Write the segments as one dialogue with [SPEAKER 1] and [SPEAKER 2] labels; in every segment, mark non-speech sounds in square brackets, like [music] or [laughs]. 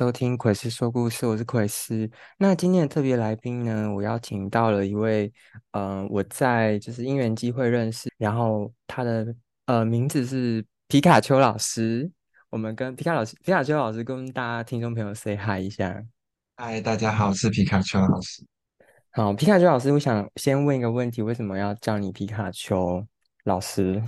[SPEAKER 1] 收听奎斯说故事，我是奎斯。那今天的特别来宾呢，我邀请到了一位，呃，我在就是因缘机会认识，然后他的呃名字是皮卡丘老师。我们跟皮卡老师、皮卡丘老师跟大家听众朋友 say hi 一下。
[SPEAKER 2] 嗨，大家好，我是皮卡丘老师。
[SPEAKER 1] 好，皮卡丘老师，我想先问一个问题：为什么要叫你皮卡丘老师？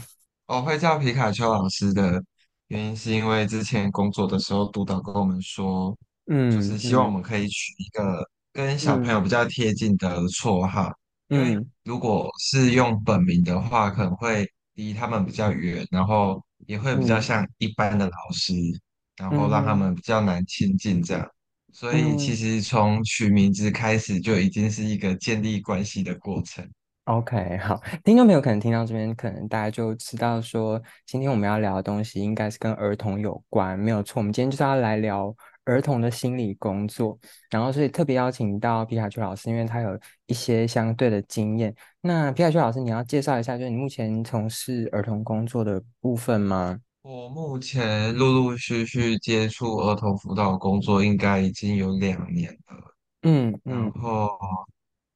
[SPEAKER 2] 我会叫皮卡丘老师的原因，是因为之前工作的时候，督导跟我们说，嗯就是
[SPEAKER 1] 嗯
[SPEAKER 2] 希望我们可以取一个跟小朋友
[SPEAKER 1] 嗯
[SPEAKER 2] 比较贴近的绰号，因为
[SPEAKER 1] 嗯
[SPEAKER 2] 如果是用本名的话，可能会离他们比较远，然后也会比较
[SPEAKER 1] 嗯
[SPEAKER 2] 像一般的老师，然后让他
[SPEAKER 1] 嗯
[SPEAKER 2] 们比较难亲近这样。所以其
[SPEAKER 1] 嗯
[SPEAKER 2] 实从取名字开始就已经是一个建立关系的过程。
[SPEAKER 1] OK，好，听众朋友可能听到这边，可能大家就知道说，今天我们要聊的东西应该是跟儿童有关，没有错。我们今天就是要来聊儿童的心理工作，然后所以特别邀请到皮卡丘老师，因为他有一些相对的经验。那皮卡丘老师，你要介绍一下，就是你目前从事儿童工作的部分吗？
[SPEAKER 2] 我目前陆陆续续接触儿童辅导工作，应该已经有两年了。
[SPEAKER 1] 嗯嗯，
[SPEAKER 2] 然后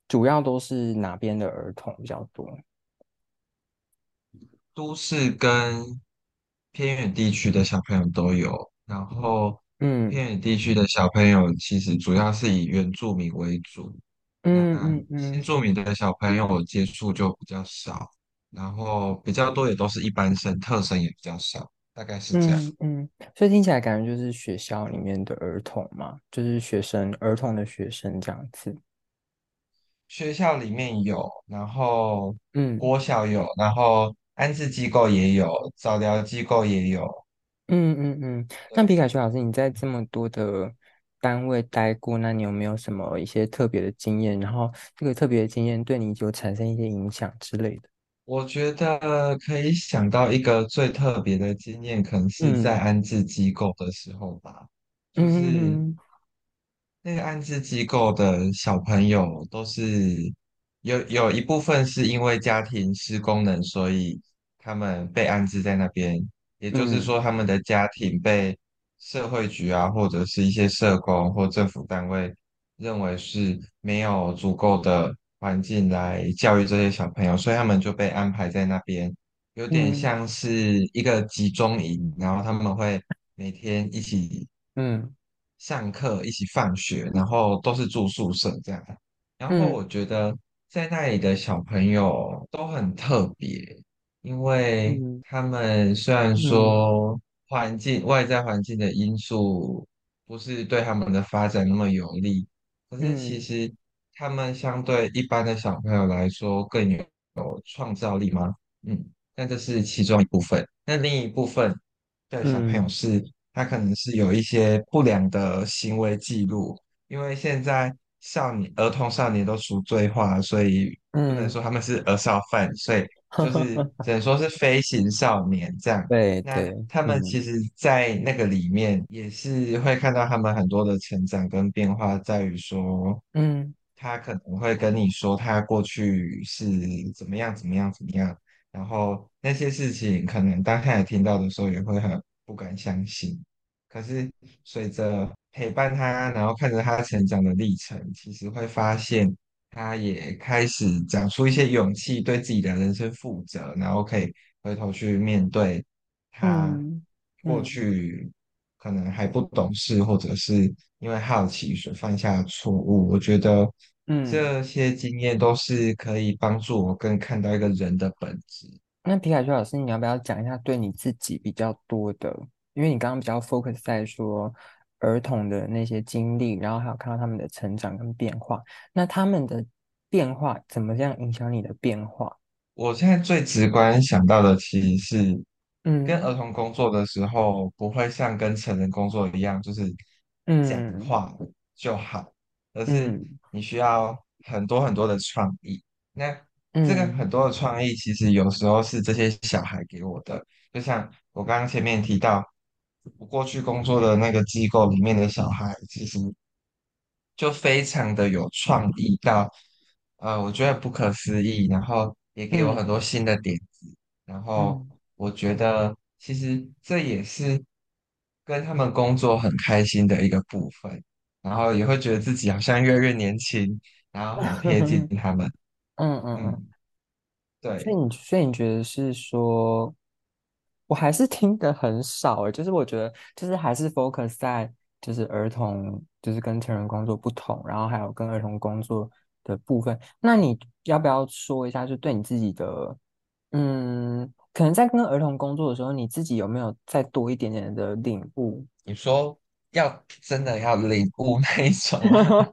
[SPEAKER 1] 主要都是哪边的儿童比较多？
[SPEAKER 2] 都市跟偏远地区的小朋友都有。然后
[SPEAKER 1] 嗯
[SPEAKER 2] 偏远地区的小朋友其实主要是以原住民为主。那
[SPEAKER 1] 嗯嗯
[SPEAKER 2] 新
[SPEAKER 1] 嗯
[SPEAKER 2] 住民的小朋友接触就比较少，然后比较多也都是一般生，特生也比较少，大概是这样。
[SPEAKER 1] 嗯嗯，所以听起来感觉就是学校里面的儿童嘛，就是学生，儿童的学生这样子。
[SPEAKER 2] 学校里面有，然后
[SPEAKER 1] 嗯
[SPEAKER 2] 国小有，然后安置机构也有，早疗机构也有。
[SPEAKER 1] 嗯嗯嗯。那，皮卡丘老师，你在这么多的单位待过，那你有没有什么一些特别的经验？然后这个特别的经验对你就产生一些影响之类的？
[SPEAKER 2] 我觉得可以想到一个最特别的经验，可能是在
[SPEAKER 1] 嗯
[SPEAKER 2] 安置机构的时候吧，就是
[SPEAKER 1] 嗯
[SPEAKER 2] 那个安置机构的小朋友都是有有一部分是因为家庭失功能，所以他们被安置在那边。也就是
[SPEAKER 1] 嗯
[SPEAKER 2] 说，他们的家庭被社会局啊，或者是一些社工或政府单位认为是没有足够的环境来教育这些小朋友，所以他们就被安排在那边，有点
[SPEAKER 1] 嗯
[SPEAKER 2] 像是一个集中营，然后他们会每天一起。
[SPEAKER 1] 嗯
[SPEAKER 2] 上课一起放学，然后都是住宿舍这样。然后
[SPEAKER 1] 嗯
[SPEAKER 2] 我觉得在那里的小朋友都很特别，因为
[SPEAKER 1] 嗯
[SPEAKER 2] 他们虽然
[SPEAKER 1] 嗯
[SPEAKER 2] 说环境，外在环境的因素不是对他们的发展那么有利，可是其
[SPEAKER 1] 嗯
[SPEAKER 2] 实他们相对一般的小朋友来说更有有创造力吗？嗯，但这是其中一部分。那另一部分的小朋友
[SPEAKER 1] 嗯
[SPEAKER 2] 是。他可能是有一些不良的行为记录，因为现在少年、儿童、少年都赎罪化，所以不能
[SPEAKER 1] 嗯，
[SPEAKER 2] 说他们是儿少犯，所以 [laughs] 就是只能说是飞行少年这样。那
[SPEAKER 1] 对那，
[SPEAKER 2] 他们其
[SPEAKER 1] 嗯
[SPEAKER 2] 实，在那个里面也是会看到他们很多的成长跟变化，在于说，
[SPEAKER 1] 嗯。
[SPEAKER 2] 他可能会跟你说他过去是怎么样、怎么样、怎么样，然后那些事情可能当他也听到的时候，也会很不敢相信。可是随着陪伴他，然后看着他成长的历程，其实会发现他也开始长出一些勇气，对自己的人生负责，然后可以回头去面对他
[SPEAKER 1] 嗯
[SPEAKER 2] 过
[SPEAKER 1] 嗯
[SPEAKER 2] 去可能还不懂事，或者是因为好奇所犯下的错误。我觉得
[SPEAKER 1] 嗯。
[SPEAKER 2] 这些经验都是可以帮助我更看到一个人的本质。
[SPEAKER 1] 那皮卡丘老师，你要不要讲一下对你自己比较多的？因为你刚刚比较 focus 在说儿童的那些经历，然后还有看到他们的成长跟变化。那他们的变化怎么样影响你的变化？
[SPEAKER 2] 我现在最直观想到的其实是，嗯跟
[SPEAKER 1] 嗯
[SPEAKER 2] 儿童工作的时候，不会像跟成人工作一样，就是讲
[SPEAKER 1] 嗯
[SPEAKER 2] 话就好，而是
[SPEAKER 1] 嗯
[SPEAKER 2] 你需要很多很多的创意。那这个很
[SPEAKER 1] 嗯
[SPEAKER 2] 多的创意，其实有时候是这些小孩给我的。就像我刚刚前面提到，我过去工作的那个机构里面的小孩，其实就非常的有创意到，呃，我觉得不可思议。然后也给我很多
[SPEAKER 1] 嗯
[SPEAKER 2] 新的点子。然后
[SPEAKER 1] 嗯，
[SPEAKER 2] 我觉得，其实这也是跟他们工作很开心的一个部分。然后也会觉得自己好像越来越年轻，然后很贴近 [laughs] 他们。
[SPEAKER 1] 嗯嗯嗯。
[SPEAKER 2] 嗯，对，
[SPEAKER 1] 所以你，所以你觉得是说，我还是听得很少诶，就是我觉得，就是还是 focus 在就是儿童，就是跟成人工作不同，然后还有跟儿童工作的部分。那你要不要说一下，就对你自己的，嗯，可能在跟儿童工作的时候，你自己有没有再多一点点的领悟？
[SPEAKER 2] 你说要真的要领悟那一种？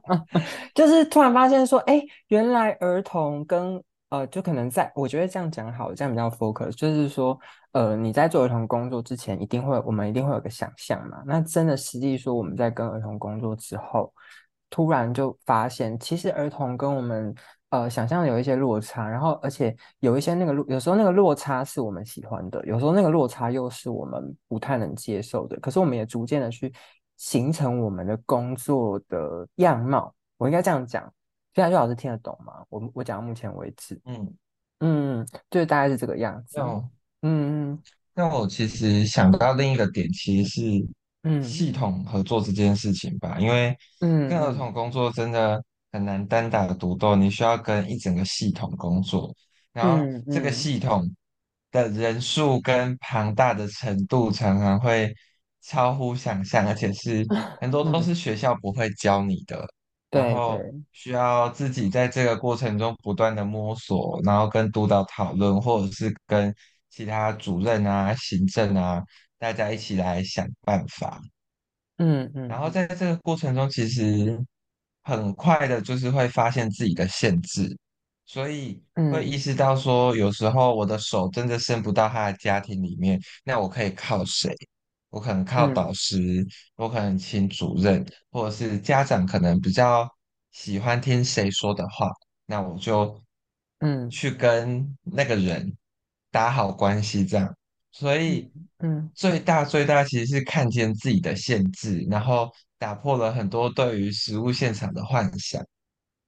[SPEAKER 2] [laughs]
[SPEAKER 1] 就是突然发现说，哎，原来儿童跟呃，就可能在，我觉得这样讲好，这样比较 focus，就是说，呃，你在做儿童工作之前，一定会，我们一定会有个想象嘛。那真的实际说，我们在跟儿童工作之后，突然就发现，其实儿童跟我们呃想象有一些落差，然后而且有一些那个落，有时候那个落差是我们喜欢的，有时候那个落差又是我们不太能接受的。可是我们也逐渐的去形成我们的工作的样貌。我应该这样讲，现在就老师听得懂吗？我我讲到目前为止，
[SPEAKER 2] 嗯，
[SPEAKER 1] 嗯，就大概是这个样子。
[SPEAKER 2] 嗯
[SPEAKER 1] 嗯。
[SPEAKER 2] 那我其实想到另一个点，其实是
[SPEAKER 1] 嗯。
[SPEAKER 2] 系统合作这件事情吧，因为嗯跟儿童。工作真的很难单打独斗，你需要跟一整个系统工作，然后
[SPEAKER 1] 这个
[SPEAKER 2] 系统的人数跟庞大的程度常常会超乎想象，而且是 [laughs] 很多都
[SPEAKER 1] 嗯，
[SPEAKER 2] 是学校不会教你的，然
[SPEAKER 1] 后
[SPEAKER 2] 需要自己在这个过程中不断的摸索，然后跟督导讨论，或者是跟其他主任啊、行政啊，大家一起来想办法。
[SPEAKER 1] 嗯嗯
[SPEAKER 2] 然后在这个过程中，其实很快的，就是会发现自己的限制，所以会意
[SPEAKER 1] 嗯
[SPEAKER 2] 识到说，有时候我的手真的伸不到他的家庭里面，那我可以靠谁？我可能靠导
[SPEAKER 1] 嗯
[SPEAKER 2] 师，我可能请主任，或者是家长可能比较喜欢听谁说的话，那我就
[SPEAKER 1] 嗯
[SPEAKER 2] 去跟那个人打好关系，这样。所以
[SPEAKER 1] 嗯
[SPEAKER 2] 最大最大其实是看见自己的限制，然后打破了很多对于实物现场的幻想。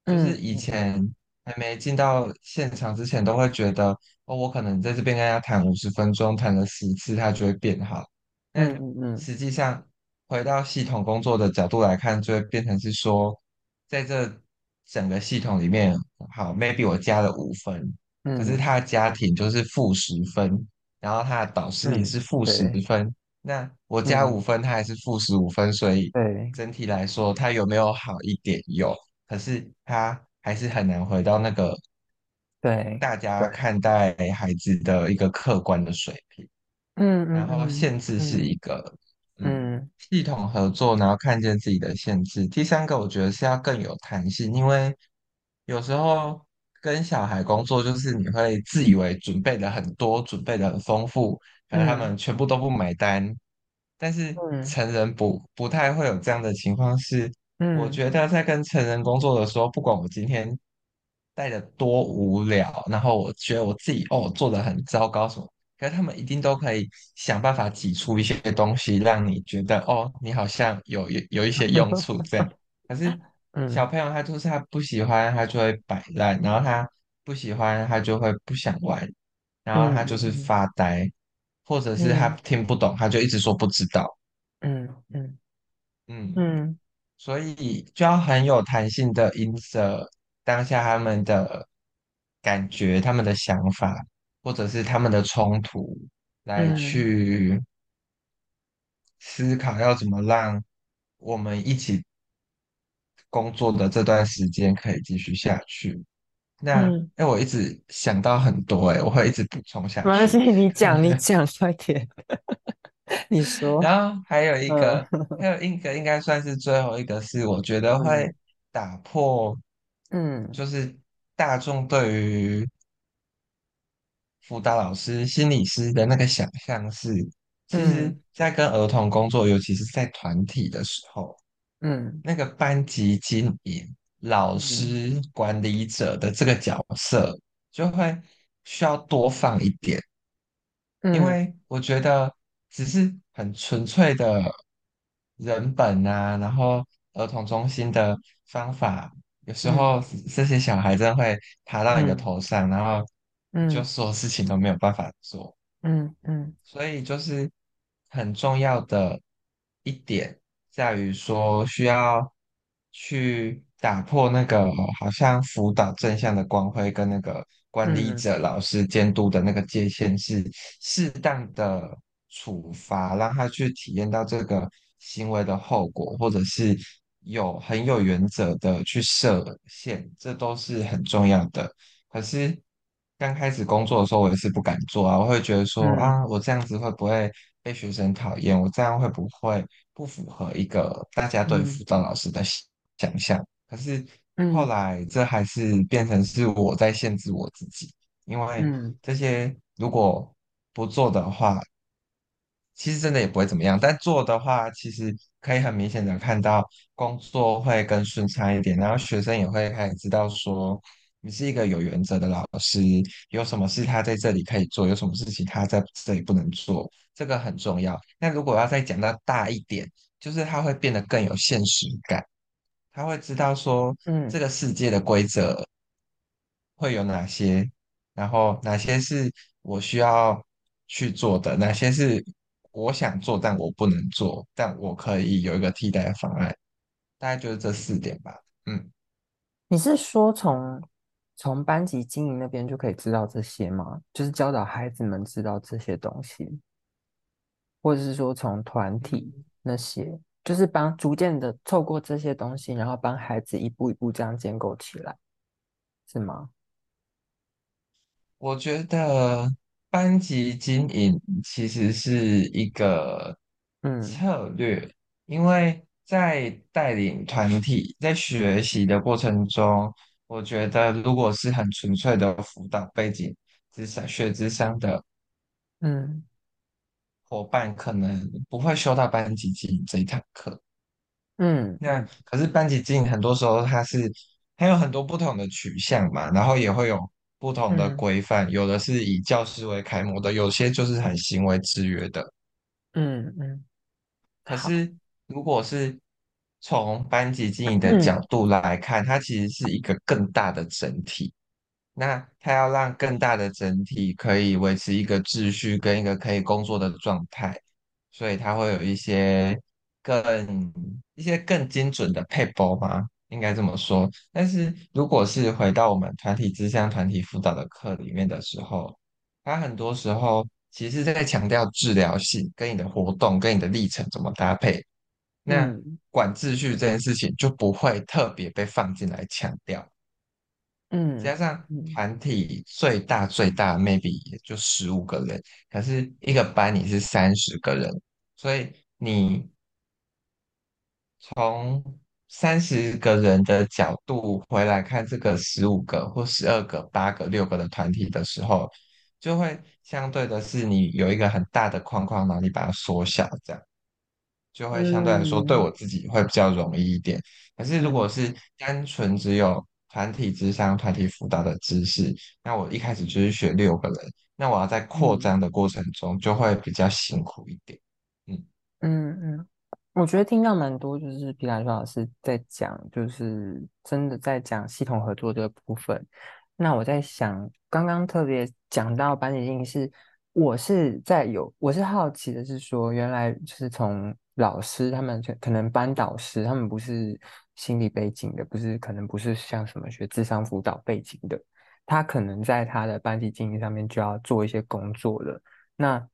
[SPEAKER 2] 就是以
[SPEAKER 1] 嗯
[SPEAKER 2] 前还没进到现场之前，都会觉得哦，我可能在这边跟他谈五十分钟，谈了十次，他就会变好。但
[SPEAKER 1] 嗯嗯
[SPEAKER 2] 实际上，回到系统工作的角度来看，就会变成是说，在这整个系统里面，好，maybe 我加了五分，可是
[SPEAKER 1] 嗯。
[SPEAKER 2] 他的家庭就是负十分，然后他的导师也是
[SPEAKER 1] 嗯，
[SPEAKER 2] 负十
[SPEAKER 1] 对，
[SPEAKER 2] 分，那我加五
[SPEAKER 1] 嗯
[SPEAKER 2] 分，他还是负十五分，所以
[SPEAKER 1] 对。
[SPEAKER 2] 整体来说，他有没有好一点？有，可是他还是很难回到那个
[SPEAKER 1] 对，
[SPEAKER 2] 大家看待孩子的一个客观的水平。
[SPEAKER 1] 嗯
[SPEAKER 2] 然后
[SPEAKER 1] 嗯
[SPEAKER 2] 限制是一
[SPEAKER 1] 嗯
[SPEAKER 2] 个，嗯，
[SPEAKER 1] 嗯
[SPEAKER 2] 系统合作，然后看见自己的限制。第三个，我觉得是要更有弹性，因为有时候跟小孩工作，就是你会自以为准备的很多，准备的很丰富，可能他
[SPEAKER 1] 嗯
[SPEAKER 2] 们全部都不买单。但是
[SPEAKER 1] 嗯
[SPEAKER 2] 成人不不太会有这样的情况是，我
[SPEAKER 1] 嗯
[SPEAKER 2] 觉得在跟成人工作的时候，不管我今天带的多无聊，然后我觉得我自己哦做的很糟糕什么。可是他们一定都可以想办法挤出一些东西，让你觉得哦，你好像有有有一些用处这样。可是 [laughs] 小
[SPEAKER 1] 嗯
[SPEAKER 2] 朋友他就是他不喜欢，他就会摆烂，然后他不喜欢，他就会不想玩，然后他就是
[SPEAKER 1] 嗯
[SPEAKER 2] 发呆，或者是他
[SPEAKER 1] 嗯
[SPEAKER 2] 听不懂，他就一直说不知道。
[SPEAKER 1] 嗯嗯
[SPEAKER 2] 嗯，
[SPEAKER 1] 嗯
[SPEAKER 2] 所以就要很有弹性的因着当下他们的感觉、他们的想法，或者是他们的冲突，来
[SPEAKER 1] 嗯
[SPEAKER 2] 去思考要怎么让我们一起工作的这段时间可以继续下去。那，
[SPEAKER 1] 嗯，
[SPEAKER 2] 哎，我一直想到很多，哎，我会一直补充下
[SPEAKER 1] 没关系，
[SPEAKER 2] 去。
[SPEAKER 1] 你讲你。[laughs] 讲快点，你说，
[SPEAKER 2] 然后还有一
[SPEAKER 1] 嗯
[SPEAKER 2] 个，还有一个应该算是最后一个是，我觉得会
[SPEAKER 1] 嗯。
[SPEAKER 2] 打破，
[SPEAKER 1] 嗯。
[SPEAKER 2] 就是大众对于辅导老师、心理师的那个想象是，其实
[SPEAKER 1] 嗯。
[SPEAKER 2] 在跟儿童工作，尤其是在团体的时候，
[SPEAKER 1] 嗯。
[SPEAKER 2] 那个班级经营、老
[SPEAKER 1] 嗯。
[SPEAKER 2] 师、管理者的这个角色，就会需要多放一点。因
[SPEAKER 1] 嗯。
[SPEAKER 2] 为我觉得只是很纯粹的人本啊，然后儿童中心的方法，有时候
[SPEAKER 1] 嗯
[SPEAKER 2] 这些小孩真的会爬到你的
[SPEAKER 1] 嗯。
[SPEAKER 2] 头上，然后就
[SPEAKER 1] 嗯
[SPEAKER 2] 所有事情都没有办法做。
[SPEAKER 1] 嗯嗯
[SPEAKER 2] 所以就是很重要的一点在于说，需要去打破那个好像辅导正向的光辉跟那个管理
[SPEAKER 1] 嗯
[SPEAKER 2] 者、老师监督的那个界限，是适当的处罚，让他去体验到这个行为的后果，或者是有很有原则的去设限，这都是很重要的。可是刚开始工作的时候，我也是不敢做啊，我会觉得说
[SPEAKER 1] 嗯。
[SPEAKER 2] 啊，我这样子会不会被学生讨厌？我这样会不会不符合一个大家对辅
[SPEAKER 1] 嗯
[SPEAKER 2] 导老师的想象？可是后
[SPEAKER 1] 嗯。
[SPEAKER 2] 来这还是变成是我在限制我自己，因为
[SPEAKER 1] 嗯。
[SPEAKER 2] 这些如果不做的话，其实真的也不会怎么样，但做的话，其实可以很明显的看到工作会更顺畅一点，然后学生也会开始知道说你是一个有原则的老师，有什么事他在这里可以做，有什么事情他在这里不能做，这个很重要。那如果要再讲到大一点，就是他会变得更有现实感，他会知道说嗯这
[SPEAKER 1] 嗯
[SPEAKER 2] 个世界的规则会有哪些，然后哪些是我需要去做的，哪些是我想做但我不能做，但我可以有一个替代的方案，大概就是这四点吧。嗯，
[SPEAKER 1] 你是说从从班级经营那边就可以知道这些吗？就是教导孩子们知道这些东西，或者是说从团体那些，就是帮逐渐的透过这些东西，然后帮孩子一步一步这样建构起来，是吗？
[SPEAKER 2] 我觉得班级经营其实是一个
[SPEAKER 1] 嗯
[SPEAKER 2] 策略，因为在带领团体在学习的过程中，我觉得如果是很纯粹的辅导背景，咨商学咨商的。
[SPEAKER 1] 嗯
[SPEAKER 2] 伙伴可能不会修到班级经营这一堂课。
[SPEAKER 1] 嗯
[SPEAKER 2] 那可是班级经营很多时候它是还有很多不同的取向嘛，然后也会有不同的
[SPEAKER 1] 嗯
[SPEAKER 2] 规范，有的是以教师为楷模的，有些就是很行为制约的。
[SPEAKER 1] 嗯嗯，好，
[SPEAKER 2] 可是如果是从班级经营的角
[SPEAKER 1] 嗯
[SPEAKER 2] 度来看，它其实是一个更大的整体。那它要让更大的整体可以维持一个秩序跟一个可以工作的状态，所以它会有一些更一些更精准的配包吗？应该这么说。但是如果是回到我们团体咨商、团体辅导的课里面的时候，它很多时候其实在强调治疗性，跟你的活动、跟你的历程怎么搭配。那
[SPEAKER 1] 嗯
[SPEAKER 2] 管秩序这件事情就不会特别被放进来强调。
[SPEAKER 1] 嗯
[SPEAKER 2] 加上
[SPEAKER 1] 嗯
[SPEAKER 2] 团体最大最大 maybe 也就十五个人，可是一个班你是三十个人，所以你从三十个人的角度回来看这个十五个或十二个、八个、六个的团体的时候，就会相对的是你有一个很大的框框，然后你把它缩小，这样就会相对来说对
[SPEAKER 1] 嗯
[SPEAKER 2] 我自己会比较容易一点。可是如果
[SPEAKER 1] 嗯
[SPEAKER 2] 是单纯只有团体之商、团体辅导的知识，那我一开始就是学六个人，那我要在扩
[SPEAKER 1] 嗯
[SPEAKER 2] 张的过程中就会比较辛苦一点。嗯
[SPEAKER 1] 嗯嗯。我觉得听到蛮多，就是皮卡丘老师在讲，就是真的在讲系统合作这个部分。那我在想，刚刚特别讲到班级经营是，我是在有，我是好奇的是说，原来就是从老师他们可能班导师他们不是心理背景的，不是可能不是像什么学智商辅导背景的，他可能在他的班级经营上面就要做一些工作了。那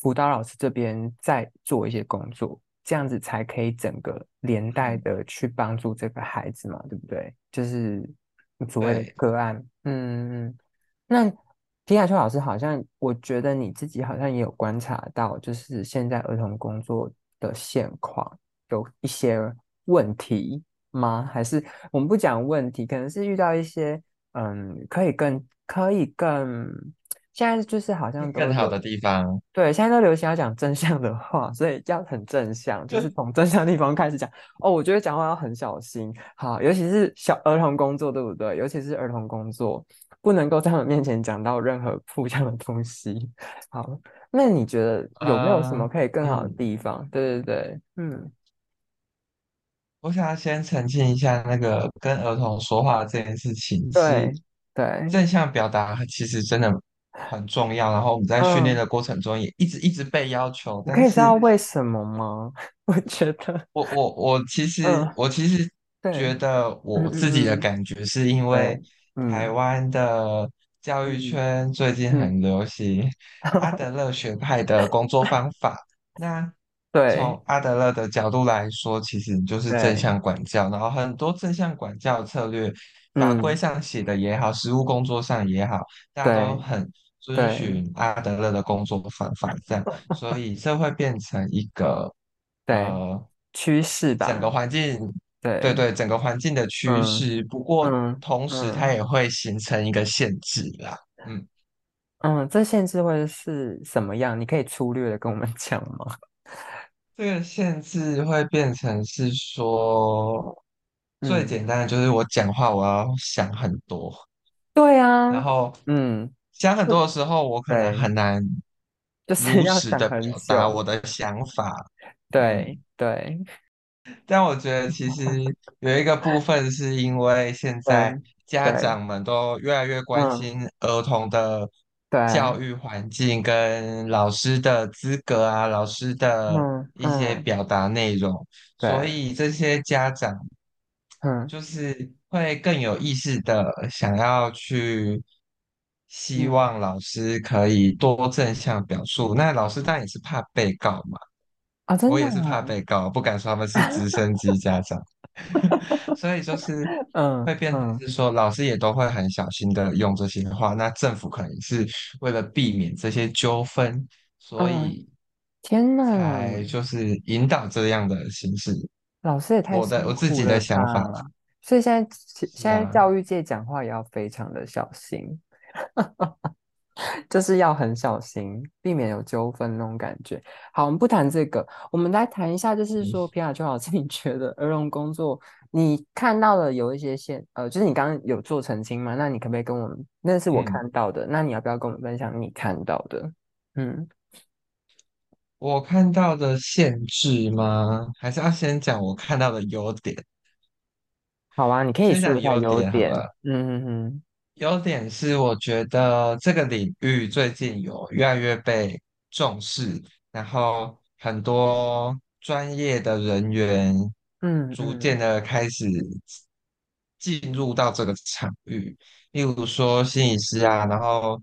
[SPEAKER 1] 辅导老师这边再做一些工作。这样子才可以整个连带
[SPEAKER 2] 嗯，
[SPEAKER 1] 的去帮助这个孩子嘛，对不对？就是所谓的
[SPEAKER 2] 对，
[SPEAKER 1] 个案。嗯嗯。那皮卡丘老师好像，我觉得你自己好像也有观察到，就是现在儿童工作的现况有一些问题吗？还是我们不讲问题，可能是遇到一些嗯，可以更可以更，现在就是好像。
[SPEAKER 2] 更好的地方，
[SPEAKER 1] 对，现在都流行要讲正向的话，所以要很正向，就是从正向地方开始讲。哦，我觉得讲话要很小心，好，尤其是小儿童工作，对不对？尤其是儿童工作，不能够在我们面前讲到任何负向的东西。好，那你觉得有没有什么
[SPEAKER 2] 呃，
[SPEAKER 1] 可以更好的
[SPEAKER 2] 嗯，
[SPEAKER 1] 地方？对对对，嗯
[SPEAKER 2] 我想要先澄清一下，那个跟儿童说话这件事情是
[SPEAKER 1] 对，对，
[SPEAKER 2] 正向表达其实真的很重要。然后我们在训练
[SPEAKER 1] 嗯，
[SPEAKER 2] 的过程中也一直一直被要求，
[SPEAKER 1] 你可以知道为什么吗？[laughs] 我觉得，
[SPEAKER 2] 我我我其实
[SPEAKER 1] 嗯，
[SPEAKER 2] 我其实
[SPEAKER 1] 对，
[SPEAKER 2] 觉得
[SPEAKER 1] 嗯
[SPEAKER 2] 我自己的感觉是因为
[SPEAKER 1] 对，
[SPEAKER 2] 台
[SPEAKER 1] 嗯。
[SPEAKER 2] 湾的教育
[SPEAKER 1] 嗯
[SPEAKER 2] 圈最近
[SPEAKER 1] 嗯，
[SPEAKER 2] 很流行阿德勒学派的工作方 [laughs] 法。那
[SPEAKER 1] 对。
[SPEAKER 2] 从阿德勒的角度来说，其实就是正
[SPEAKER 1] 对，
[SPEAKER 2] 向管教，然后很多正向管教策略，法规
[SPEAKER 1] 嗯。
[SPEAKER 2] 上写的也好，实务工作上也好，大家都
[SPEAKER 1] 对
[SPEAKER 2] 很遵
[SPEAKER 1] 对
[SPEAKER 2] 循阿德勒的工作方法，这样，所以这会变成一个。[laughs]
[SPEAKER 1] 对，
[SPEAKER 2] 呃，
[SPEAKER 1] 趋势吧
[SPEAKER 2] 整个
[SPEAKER 1] 吧，
[SPEAKER 2] 环境，对
[SPEAKER 1] 对，
[SPEAKER 2] 对，整个环境的趋
[SPEAKER 1] 嗯
[SPEAKER 2] 势。不过
[SPEAKER 1] 嗯
[SPEAKER 2] 同时，它
[SPEAKER 1] 嗯
[SPEAKER 2] 也会形成一个限制啦。嗯，
[SPEAKER 1] 嗯，这限制会是什么样？你可以粗略的跟我们讲吗？[laughs]
[SPEAKER 2] 这个限制会变成是说，最
[SPEAKER 1] 嗯，
[SPEAKER 2] 简单的就是我讲话我要想很多，
[SPEAKER 1] 对啊，
[SPEAKER 2] 然后
[SPEAKER 1] 嗯，
[SPEAKER 2] 想很多的时候，我可能，很难
[SPEAKER 1] 就是
[SPEAKER 2] 如实的表达我的想法。嗯。
[SPEAKER 1] 对对
[SPEAKER 2] 但我觉得其实有一个部分是因为现在家，长们都越来越关
[SPEAKER 1] 嗯，
[SPEAKER 2] 心儿童的，教育环境跟老师的资格啊，老师的
[SPEAKER 1] 嗯
[SPEAKER 2] 一些
[SPEAKER 1] 嗯，
[SPEAKER 2] 表达内容，所，以这些家长
[SPEAKER 1] 嗯
[SPEAKER 2] 就是会更有意识的想要去希
[SPEAKER 1] 嗯
[SPEAKER 2] 望老师可以多正向表述。那老师当然也是怕被告嘛。
[SPEAKER 1] 啊，真的
[SPEAKER 2] 我也是怕
[SPEAKER 1] 哦，
[SPEAKER 2] 被告，不敢说他们是直升 [laughs] 机家长，[laughs] 所以就是嗯会
[SPEAKER 1] 变成
[SPEAKER 2] 是说，老师也都会很小心的用这些话。那政府可能是为了避免这些纠纷，所
[SPEAKER 1] 嗯，
[SPEAKER 2] 以
[SPEAKER 1] 天呐，
[SPEAKER 2] 才就是引导这样的形式。
[SPEAKER 1] 老师也太
[SPEAKER 2] 我的我自己的想法
[SPEAKER 1] 了，所以现在现在教育界讲话也要非常的小心。[laughs] 就是要很小心，避免有纠纷那种感觉。好，我们不谈这个，我们来谈一下，就是说，皮卡丘老师，[laughs] 你觉得儿童工作你看到了有一些现，呃，就是你刚刚有做澄清吗？那你可不可以跟我们？那是我
[SPEAKER 2] 嗯，
[SPEAKER 1] 看到的，那你要不要跟我们分享你看到的？嗯，
[SPEAKER 2] 我看到的限制吗？还是要先讲我看到的优点？
[SPEAKER 1] 好啊，你可以说一下优
[SPEAKER 2] 优点。嗯。
[SPEAKER 1] 嗯嗯
[SPEAKER 2] 优点是，我觉得这个领域最近有越来越被重视，然后很多专业的人员
[SPEAKER 1] 嗯
[SPEAKER 2] 逐渐
[SPEAKER 1] 嗯
[SPEAKER 2] 的开始进入到这个场域，例如说心理师啊，然后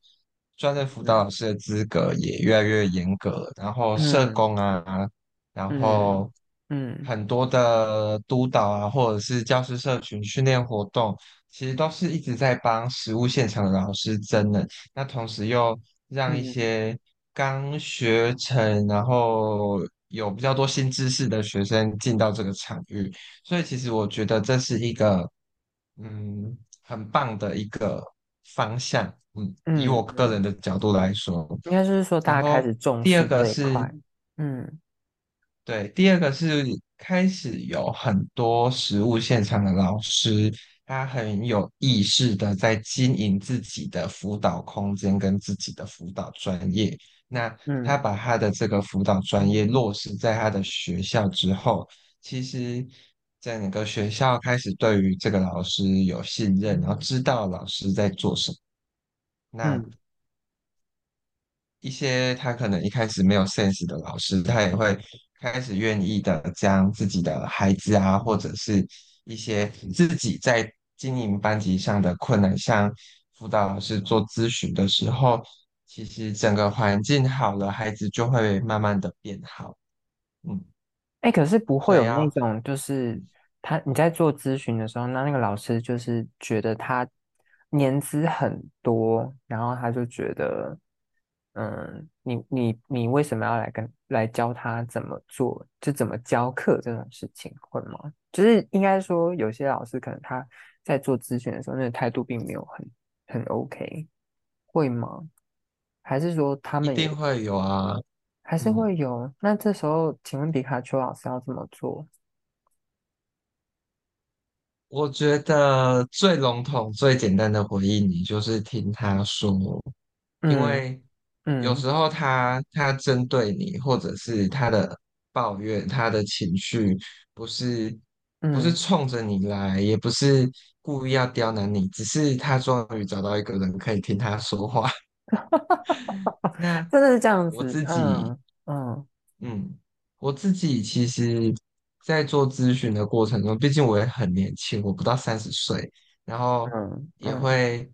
[SPEAKER 2] 专业辅导老师的资格也越来越严格，然后社
[SPEAKER 1] 嗯。
[SPEAKER 2] 工啊，然
[SPEAKER 1] 嗯。
[SPEAKER 2] 后
[SPEAKER 1] 嗯
[SPEAKER 2] 很多的督导啊，或者是教师社群训练活动。其实都是一直在帮实务现场的老师增能，那同时又让一
[SPEAKER 1] 嗯
[SPEAKER 2] 些刚学成，然后有比较多新知识的学生进到这个场域，所以其实我觉得这是一个嗯很棒的一个方向，嗯，以我个人的角度来说，
[SPEAKER 1] 应该就是说大家
[SPEAKER 2] 开后
[SPEAKER 1] 始重
[SPEAKER 2] 第二
[SPEAKER 1] 视这一
[SPEAKER 2] 个是。
[SPEAKER 1] 块。嗯
[SPEAKER 2] 对，第二个是开始有很多实物现场的老师，他很有意识的在经营自己的辅导空间跟自己的辅导专业。那他
[SPEAKER 1] 嗯
[SPEAKER 2] 把他的这个辅导专业落实在他的学校之后，其实整个学校开始对于这个老师有信任，然后知道老师在做什么。那
[SPEAKER 1] 嗯
[SPEAKER 2] 一些他可能一开始没有 sense 的老师，他也会开始愿意的将自己的孩子啊，或者是一些自己在经营班级上的困难，向辅导老师做咨询的时候，其实整个环境好了，孩子就会慢慢的变好。嗯，
[SPEAKER 1] 哎，可是不会有那种，就是他你在做咨询的时候，那那个老师就是觉得他年资很多，然后他就觉得，嗯，你你你为什么要来跟来教他怎么做，就怎么教课这种事情，会吗？就是应该说，有些老师可能他在做咨询的时候，那个态度并没有很很 OK，会吗？还是说他们也？
[SPEAKER 2] 一定会有啊。
[SPEAKER 1] 还是
[SPEAKER 2] 嗯，
[SPEAKER 1] 会有。那这时候，请问皮卡丘老师要怎么做？
[SPEAKER 2] 我觉得最笼统、最简单的回应，你就是听他说。因
[SPEAKER 1] 嗯
[SPEAKER 2] 有
[SPEAKER 1] 嗯。
[SPEAKER 2] 时候他他针对你，或者是他的抱怨、他的情绪，不是不是
[SPEAKER 1] 嗯，
[SPEAKER 2] 冲着你来，也不是故意要刁难你，只是他终于找到一个人可以听他说话。[laughs] 那
[SPEAKER 1] 真的是这样
[SPEAKER 2] 我
[SPEAKER 1] 子，
[SPEAKER 2] 自己，
[SPEAKER 1] 嗯嗯。
[SPEAKER 2] 嗯，我自己其实，在做咨询的过程中，毕竟我也很年轻，我不到三十岁，然后
[SPEAKER 1] 嗯
[SPEAKER 2] 也
[SPEAKER 1] 嗯。
[SPEAKER 2] 会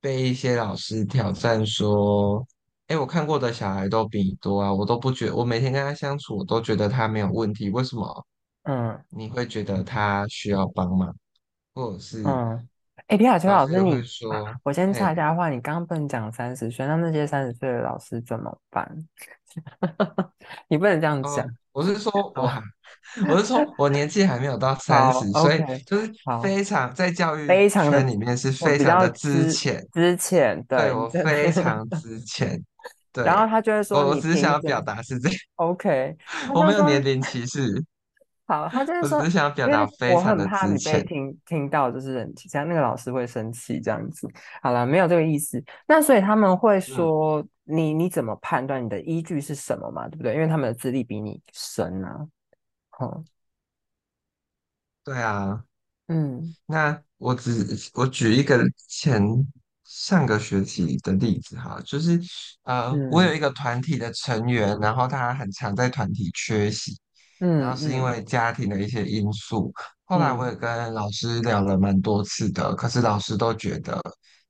[SPEAKER 2] 被一些老师挑战说，哎，我看过的小孩都比你多啊，我都不觉得，我每天跟他相处，我都觉得他没有问题，为什么
[SPEAKER 1] 嗯
[SPEAKER 2] 你会觉得他需要帮忙？或者是
[SPEAKER 1] 嗯，哎，皮卡丘老师，
[SPEAKER 2] 老师就会
[SPEAKER 1] 你我先插一
[SPEAKER 2] 嘿，
[SPEAKER 1] 下话，你刚刚不能讲三十岁，那那些三十岁的老师怎么办？[laughs] 你不能这样讲。
[SPEAKER 2] 哦，我是说 [laughs] 我我是说我年纪还没有到 [laughs] 三
[SPEAKER 1] 好
[SPEAKER 2] 十，所以就是，非常在教育
[SPEAKER 1] 非常的，
[SPEAKER 2] 圈里面是非常的资
[SPEAKER 1] 之
[SPEAKER 2] 前，
[SPEAKER 1] 之前，
[SPEAKER 2] 对，我非常 [laughs] 之前，对
[SPEAKER 1] 然后，他就会说
[SPEAKER 2] 我我只是想要表达是这样
[SPEAKER 1] ，？OK，
[SPEAKER 2] 我没有年龄歧视，
[SPEAKER 1] 好，他就是说，
[SPEAKER 2] 我只是想要表达非
[SPEAKER 1] 我
[SPEAKER 2] 常的
[SPEAKER 1] 很怕你被
[SPEAKER 2] 之前。
[SPEAKER 1] 听听到，就是很这样，那个老师会生气这样子。好了，没有这个意思。那所以他们会
[SPEAKER 2] 嗯，
[SPEAKER 1] 说你你怎么判断你的依据是什么嘛？对不对？因为他们的资历比你深啊。嗯，
[SPEAKER 2] 对啊，
[SPEAKER 1] 嗯
[SPEAKER 2] 那我只我举一个前上个学期的例子哈，就是呃，我有
[SPEAKER 1] 嗯
[SPEAKER 2] 一个团体的成员，然后他很常在团体缺席，嗯然后是因为家庭的一些因素，后来我
[SPEAKER 1] 嗯
[SPEAKER 2] 也跟老师聊了蛮多次的，可是老师都觉得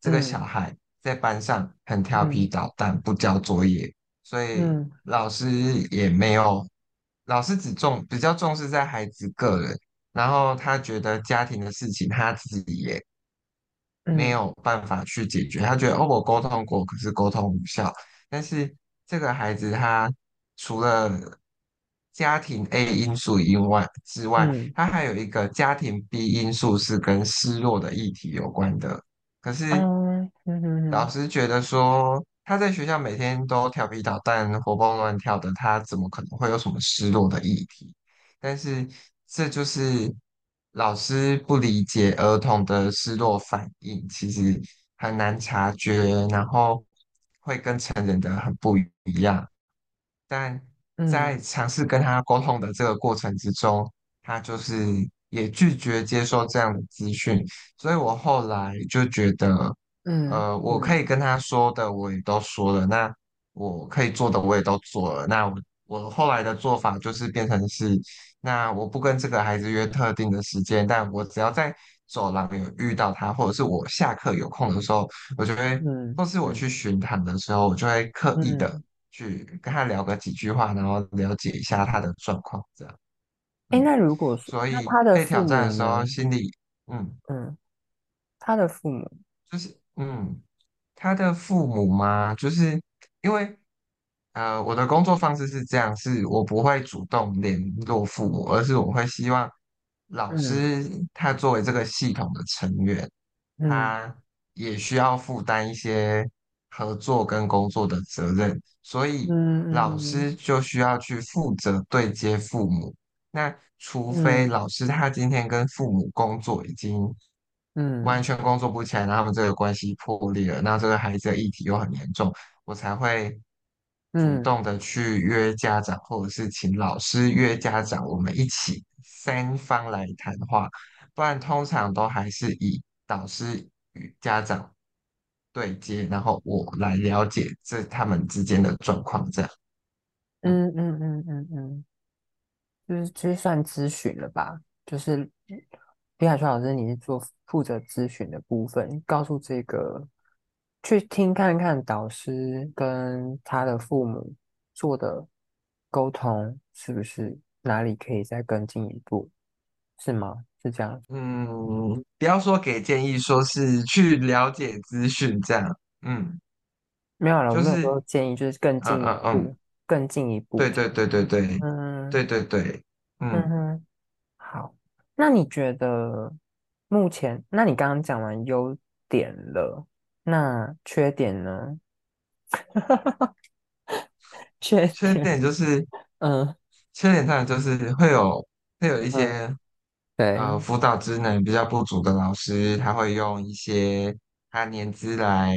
[SPEAKER 2] 这个小
[SPEAKER 1] 嗯
[SPEAKER 2] 孩在班上很调皮
[SPEAKER 1] 嗯。
[SPEAKER 2] 捣蛋，不交作业，所以
[SPEAKER 1] 嗯。
[SPEAKER 2] 老师也没有，老师只重比较重视在孩子个人。然后他觉得家庭的事情他自己也没
[SPEAKER 1] 嗯。
[SPEAKER 2] 有办法去解决，他觉得哦，我沟通过，可是沟通无效。但是这个孩子他除了家庭 A 因素以外之外，
[SPEAKER 1] 嗯。
[SPEAKER 2] 他还有一个家庭 B 因素是跟失落的议题有关的。可是老师觉得说他在学校每天都调皮捣蛋、活蹦乱跳的，他怎么可能会有什么失落的议题？但是这就是老师不理解儿童的失落反应，其实很难察觉，然后会跟成人的很不一样。但在
[SPEAKER 1] 嗯
[SPEAKER 2] 尝试跟他沟通的这个过程之中，他就是也拒绝接受这样的资讯，所以我后来就觉得，呃，我可
[SPEAKER 1] 嗯
[SPEAKER 2] 以跟他说的我也都说了，那我可以做的我也都做了，那我我后来的做法就是变成是，那我不跟这个孩子约特定的时间，但我只要在走廊有遇到他，或者是我下课有空的时候，我就会，
[SPEAKER 1] 嗯
[SPEAKER 2] 或是我去巡堂的时候，我就会刻意的。
[SPEAKER 1] 嗯。
[SPEAKER 2] 去跟他聊个几句话，然后了解一下他的状况，这样，
[SPEAKER 1] 哎，
[SPEAKER 2] 嗯，
[SPEAKER 1] 那如果说，
[SPEAKER 2] 所以
[SPEAKER 1] 他的父
[SPEAKER 2] 被挑战的时候，
[SPEAKER 1] 呢？
[SPEAKER 2] 心里，嗯，
[SPEAKER 1] 嗯，他的父母，
[SPEAKER 2] 就是，嗯，他的父母嘛，就是因为，呃，我的工作方式是这样，是我不会主动联络父母，而是我会希望老
[SPEAKER 1] 嗯。
[SPEAKER 2] 师他作为这个系统的成员，
[SPEAKER 1] 嗯。
[SPEAKER 2] 他也需要负担一些合作跟工作的责任，所以老
[SPEAKER 1] 嗯
[SPEAKER 2] 师就需要去负责对接父母。那除非
[SPEAKER 1] 嗯
[SPEAKER 2] 老师他今天跟父母工作已经完
[SPEAKER 1] 嗯
[SPEAKER 2] 全工作不起来，然后他们这个关系破裂了，那这个孩子的议题又很严重，我才会主
[SPEAKER 1] 嗯
[SPEAKER 2] 动的去约家长，或者是请老师约家长，我们一起三方来谈话，不然通常都还是以导师与家长对接，然后我来了解这他们之间的状况，这样。嗯
[SPEAKER 1] 嗯嗯嗯嗯嗯，就是其实算咨询了吧？就是皮卡丘老师，你是做负责咨询的部分，告诉这个去听看看导师跟他的父母做的沟通是不是哪里可以再更进一步，是吗？是这样？
[SPEAKER 2] 嗯，不要说给建议，说是去了解资讯这样。嗯，
[SPEAKER 1] 没有了，
[SPEAKER 2] 就是
[SPEAKER 1] 说建议，就是更
[SPEAKER 2] 嗯
[SPEAKER 1] 进一
[SPEAKER 2] 嗯嗯，
[SPEAKER 1] 步，更进一步。
[SPEAKER 2] 对对对对对
[SPEAKER 1] 嗯
[SPEAKER 2] 对对对，嗯。
[SPEAKER 1] 那你觉得目前，那你刚刚讲完优点了，那缺点呢？[laughs] 缺
[SPEAKER 2] 缺
[SPEAKER 1] 点，
[SPEAKER 2] 点就是，
[SPEAKER 1] 嗯
[SPEAKER 2] 缺点当然就是会有会有一
[SPEAKER 1] 嗯，
[SPEAKER 2] 些呃
[SPEAKER 1] 对，
[SPEAKER 2] 辅导职能比较不足的老师，他会用一些他年资来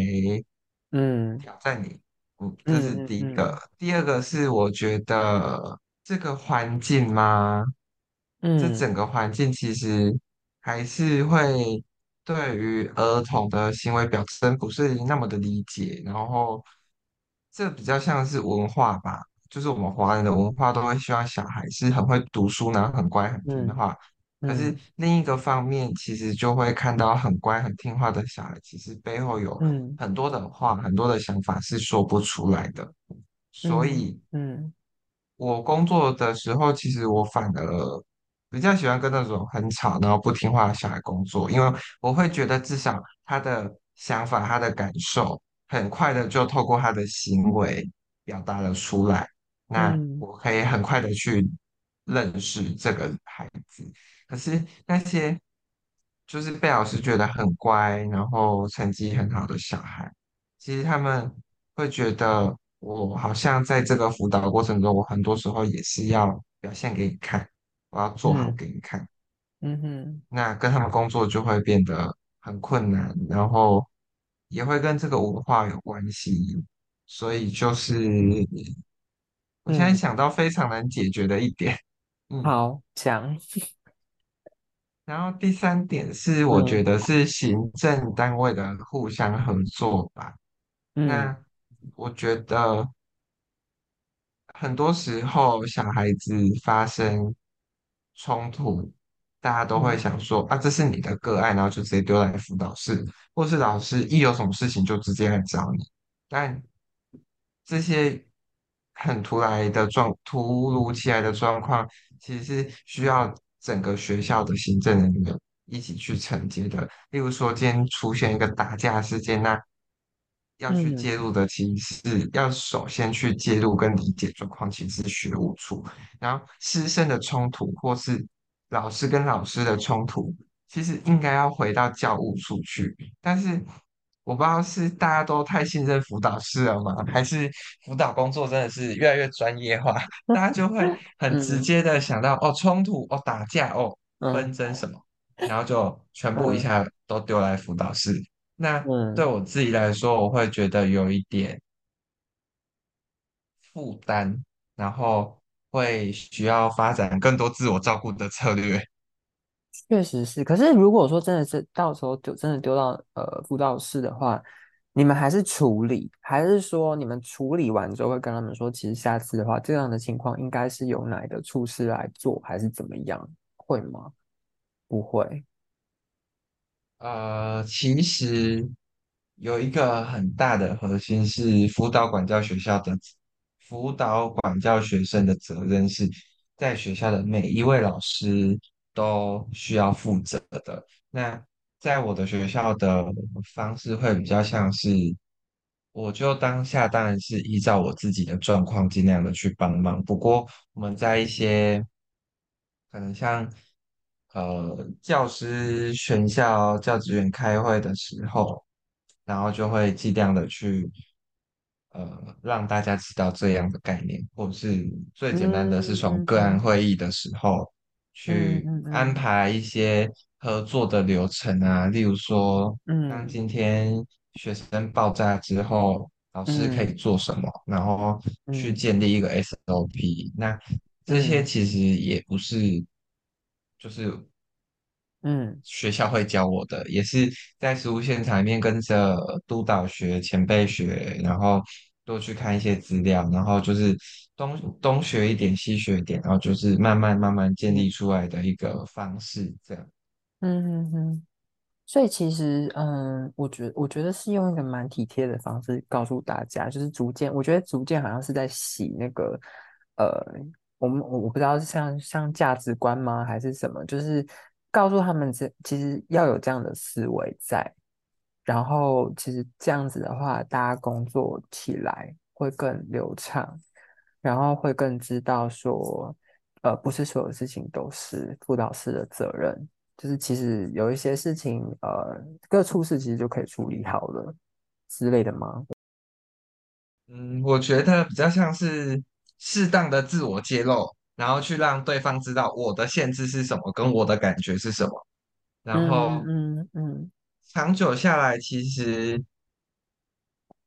[SPEAKER 1] 嗯
[SPEAKER 2] 挑战你，嗯，这是第一个。第二个是我觉得这个环境吗？这
[SPEAKER 1] 嗯
[SPEAKER 2] 整个环境其实还是会对于儿童的行为表征不是那么的理解，然后这比较像是文化吧，就是我们华人的文化都会希望小孩是很会读书，然后很乖很听
[SPEAKER 1] 嗯
[SPEAKER 2] 话。可是
[SPEAKER 1] 嗯
[SPEAKER 2] 另一个方面，其实就会看到很乖很听话的小孩，其实背后有
[SPEAKER 1] 嗯
[SPEAKER 2] 很多的话、很多的想法是说不出来的。所
[SPEAKER 1] 嗯
[SPEAKER 2] 以，
[SPEAKER 1] 嗯
[SPEAKER 2] 我工作的时候，其实我反而比较喜欢跟那种很吵，然后不听话的小孩工作，因为我会觉得至少他的想法、他的感受，很快的就透过他的行为表达了出来。那
[SPEAKER 1] 嗯
[SPEAKER 2] 我可以很快的去认识这个孩子。可是那些就是被老师觉得很乖，然后成绩很好的小孩，其实他们会觉得我好像在这个辅导过程中，我很多时候也是要表现给你看，我要做好
[SPEAKER 1] 嗯
[SPEAKER 2] 给你看。
[SPEAKER 1] 嗯哼
[SPEAKER 2] 那跟他们工作就会变得很困难，然后也会跟这个文化有关系。所以就是我现在
[SPEAKER 1] 嗯，
[SPEAKER 2] 想到非常难解决的一点，嗯。
[SPEAKER 1] 好，讲，[laughs]
[SPEAKER 2] 然后第三点是，我觉
[SPEAKER 1] 嗯
[SPEAKER 2] 得是行政单位的互相合作吧。
[SPEAKER 1] 嗯
[SPEAKER 2] 那我觉得很多时候小孩子发生冲突，大家都会
[SPEAKER 1] 嗯
[SPEAKER 2] 想说啊，这是你的个案，然后就直接丢来辅导室，或是老师一有什么事情就直接来找你。但这些很突来的状，突如其来的状况，其实是需要整个学校的行政人员一起去承接的。例如说，今天出现一个打架事件，那要去
[SPEAKER 1] 嗯
[SPEAKER 2] 介入的其实是要首先去介入跟理解状况，其实是学务处。然后师生的冲突，或是老师跟老师的冲突，其实应该要回到教务处去。但是我不知道是大家都太信任辅导室了吗？还是辅导工作真的是越来越专业化，大家就会很直
[SPEAKER 1] 嗯
[SPEAKER 2] 接的想到哦，冲突哦，打架哦，纷
[SPEAKER 1] 嗯
[SPEAKER 2] 争什么，然后就全部一
[SPEAKER 1] 嗯
[SPEAKER 2] 下都丢来辅导室。那对
[SPEAKER 1] 嗯，
[SPEAKER 2] 我自己来说，我会觉得有一点负担，然后会需要发展更多自我照顾的策略。[laughs]
[SPEAKER 1] 确实是。可是如果说真的是到时候丢真的丢到呃辅导室的话，你们还是处理，还是说你们处理完之后会跟他们说，其实下次的话，这样的情况应该是由哪一个处室来做，还是怎么样？会吗？不会。
[SPEAKER 2] 呃，其实有一个很大的核心是辅导管教学校的辅导管教学生的责任是在学校的每一位老师都需要负责的。那在我的学校的方式会比较像是，我就当下当然是依照我自己的状况尽量的去帮忙。不过我们在一些可能像呃教师全校教职员开会的时候，然后就会尽量的去呃让大家知道这样的概念，或者是最简单的是
[SPEAKER 1] 嗯
[SPEAKER 2] 从个案
[SPEAKER 1] 嗯。
[SPEAKER 2] 会议的时候
[SPEAKER 1] 嗯
[SPEAKER 2] 去安排一些合作的流程啊，例如说，当
[SPEAKER 1] 嗯。
[SPEAKER 2] 今天学生爆炸之后，老师可以
[SPEAKER 1] 嗯。
[SPEAKER 2] 做什么，然后去
[SPEAKER 1] 嗯。
[SPEAKER 2] 建立一个 SOP。那这些
[SPEAKER 1] 嗯。
[SPEAKER 2] 其实也不是，就是
[SPEAKER 1] 嗯
[SPEAKER 2] 学校会教我的，也是在实务现场里面跟着督导学、前辈学，然后多去看一些资料，然后就是东东学一点，西学一点，然后就是慢慢慢慢建立
[SPEAKER 1] 嗯
[SPEAKER 2] 出来的一个方式，这样。
[SPEAKER 1] 嗯嗯嗯。所以其实，嗯，我觉我觉得是用一个蛮体贴的方式告诉大家，就是逐渐，我觉得逐渐好像是在洗那个，呃，我们我我不知道是像像价值观吗，还是什么，就是告诉他们这其实要有这样的思维在，然后其实这样子的话，大家工作起来会更流畅，然后会更知道说，呃，不是所有事情都是辅导师的责任。就是其实有一些事情，呃，各处事其实就可以处理好了之类的吗？
[SPEAKER 2] 嗯，我觉得比较像是适当的自我揭露，然后去让对方知道我的限制是什么，跟我的感觉是什么，然
[SPEAKER 1] 嗯
[SPEAKER 2] 后
[SPEAKER 1] 嗯嗯
[SPEAKER 2] 长久下来，其实。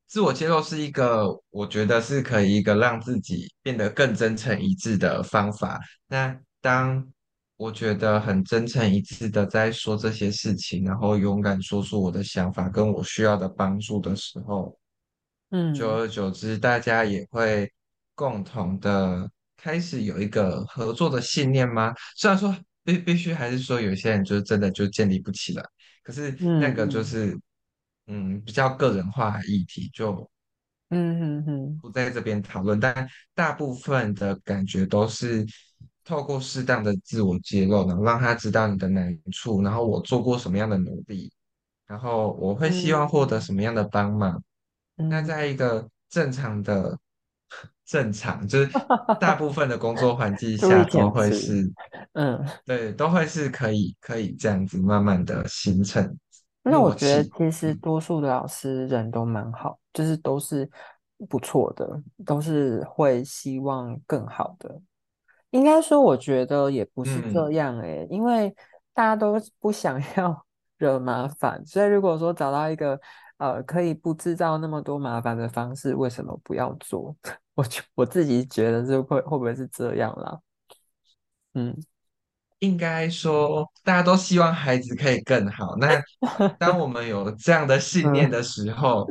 [SPEAKER 2] 自我揭露是一个，我觉得是可以一个让自己变得更真诚一致的方法。那当我觉得很真诚一致的在说这些事情，然后勇敢说出我的想法跟我需要的帮助的时候，嗯久
[SPEAKER 1] 嗯
[SPEAKER 2] 而久之，大家也会共同的开始有一个合作的信念吗？虽然说必必须还是说有些人就真的就建立不起来，可是那个就是嗯比较个人化的议题，就
[SPEAKER 1] 嗯嗯嗯
[SPEAKER 2] 不在这边讨论。但大部分的感觉都是透过适当的自我揭露，然后让他知道你的难处，然后我做过什么样的努力，然后我会希望获得
[SPEAKER 1] 嗯
[SPEAKER 2] 什么样的帮忙。那
[SPEAKER 1] 嗯，
[SPEAKER 2] 在一个正常的、正常，就是 [laughs] 大部分的工作环境下，都。会是，
[SPEAKER 1] 嗯，
[SPEAKER 2] 对，都会是可以可以这样子慢慢的形成
[SPEAKER 1] 那我觉得。其实
[SPEAKER 2] 嗯
[SPEAKER 1] 多数的老师人都蛮好，就是都是不错的，都是会希望更好的。应该说，我觉得也不是这
[SPEAKER 2] 嗯，
[SPEAKER 1] 样诶、欸，因为大家都不想 [laughs] 要惹麻烦，所以如果说找到一个呃可以不制造那么多麻烦的方式，为什么不要做？我就我自己觉得是会会不会是这样啦？嗯，
[SPEAKER 2] 应该说大家都希望孩子可以更好。那 [laughs] 当我们有这样的信念的
[SPEAKER 1] 嗯
[SPEAKER 2] 时候，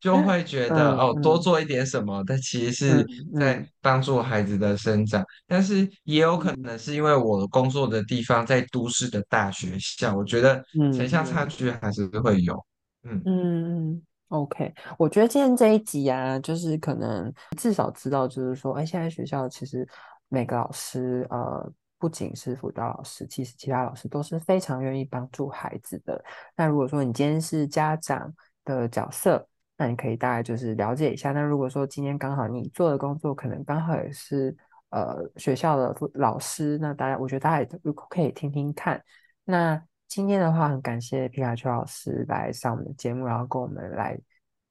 [SPEAKER 2] 就会觉得哦，多做一点什么，但其实
[SPEAKER 1] 嗯
[SPEAKER 2] 是在
[SPEAKER 1] 嗯
[SPEAKER 2] 帮助孩子的生长。但是也有可
[SPEAKER 1] 嗯
[SPEAKER 2] 能是因为我工作的地方在都市的大学校，我觉得城乡差距还是会有。嗯，
[SPEAKER 1] 嗯嗯，OK，我觉得今天这一集啊，就是可能至少知道，就是说，哎，现在学校其实每个老师，呃，不仅是辅导老师，其实其他老师都是非常愿意帮助孩子的。那如果说你今天是家长的角色，那你可以大概就是了解一下。那如果说今天刚好你做的工作可能刚好也是呃学校的老师，那大家我觉得大家也可以听听看。那今天的话，很感谢皮卡丘老师来上我们的节目，然后跟我们来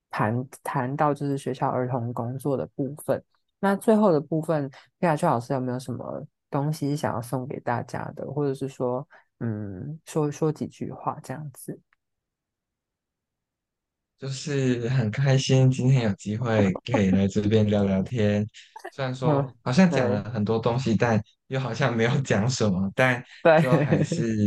[SPEAKER 1] 谈谈到就是学校儿童工作的部分。那最后的部分，皮卡丘老师有没有什么东西想要送给大家的，或者是说，嗯，说说几句话这样子？
[SPEAKER 2] 就是很开心今天有机会可以来这边聊聊天。虽然 [laughs] 说
[SPEAKER 1] 嗯，
[SPEAKER 2] 好像讲了很多东西，但又好像没有讲什么，但就还是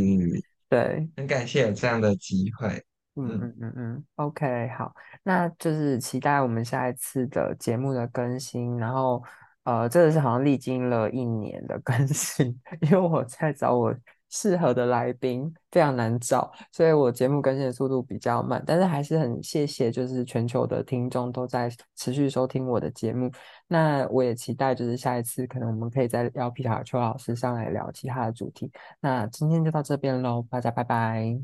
[SPEAKER 1] 对对。
[SPEAKER 2] 很感谢有这样的机会。
[SPEAKER 1] 嗯
[SPEAKER 2] 嗯，
[SPEAKER 1] 嗯嗯嗯，OK，好，那就是期待我们下一次的节目的更新，然后呃，这个是好像历经了一年的更新，[laughs] 因为我在找我适合的来宾非常难找，所以我节目更新的速度比较慢，但是还是很谢谢，就是全球的听众都在持续收听我的节目，那我也期待就是下一次可能我们可以再邀皮卡丘老师上来聊其他的主题，那今天就到这边喽，大家拜拜。